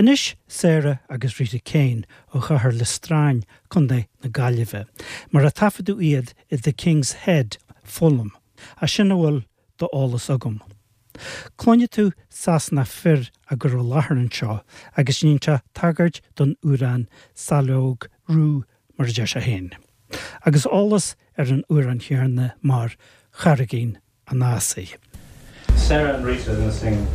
Inis séire agus rite céin ó chuthir le stráin chun é na galileh, mar a tafaú iad i the King's Head Fulham, a sinna bhfuil do álas agam. Clóine tú sas na fir a gur látharan seo agus nínte tagart don úrán salóg rú mar de a héin. Agus álas ar an uan chearne mar charagén a násaí. Sarah and Rita are going to sing,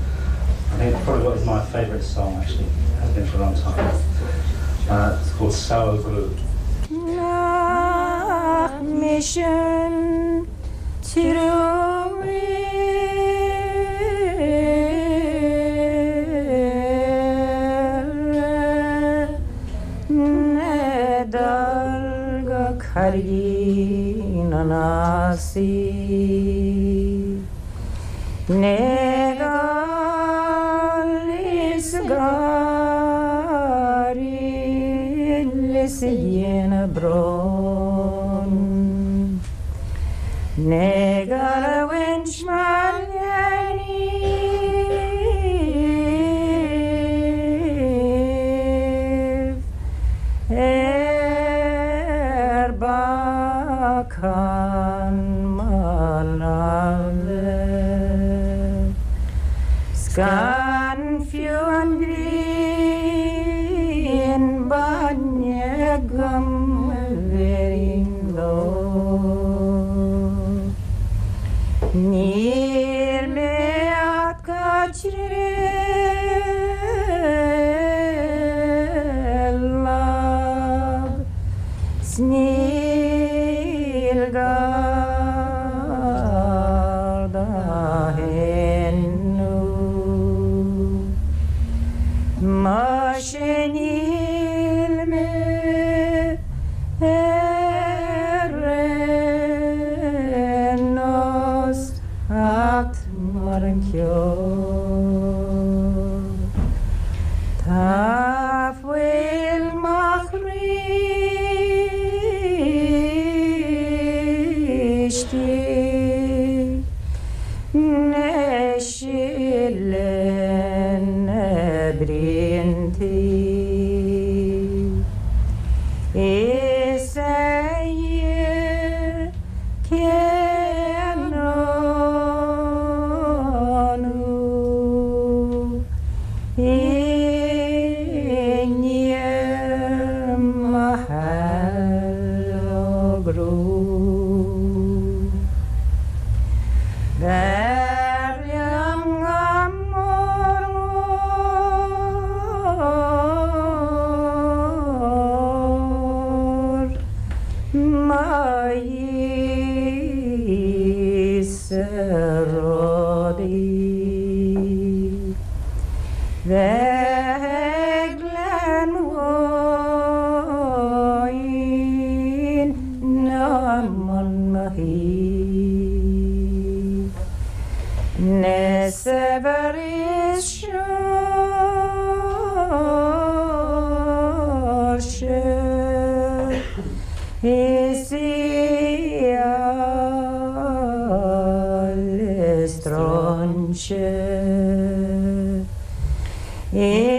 I think probably what is my favourite song actually, has been for a long time. Uh, it's called Sour Blue. mission nedalga kargina nasi lesjena bron. Negar wench maljani Er bakan malale Skan fjuan grin takt morenkjör Taf vil machristi Neşille Isia Lestronche Iskar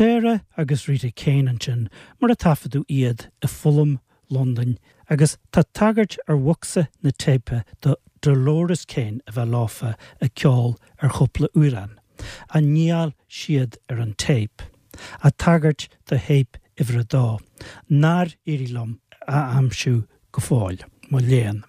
Séire agus rite céan sin mar a tafaú iad i Fulham, London, agus tá tagart ar wasa na tépe do Dolores céin a bheith láfa a ceáil ar chopla uran, a níal siad ar an tape, a tagart de héip ihre dá, nar irilum a amsú go fáil, má léan.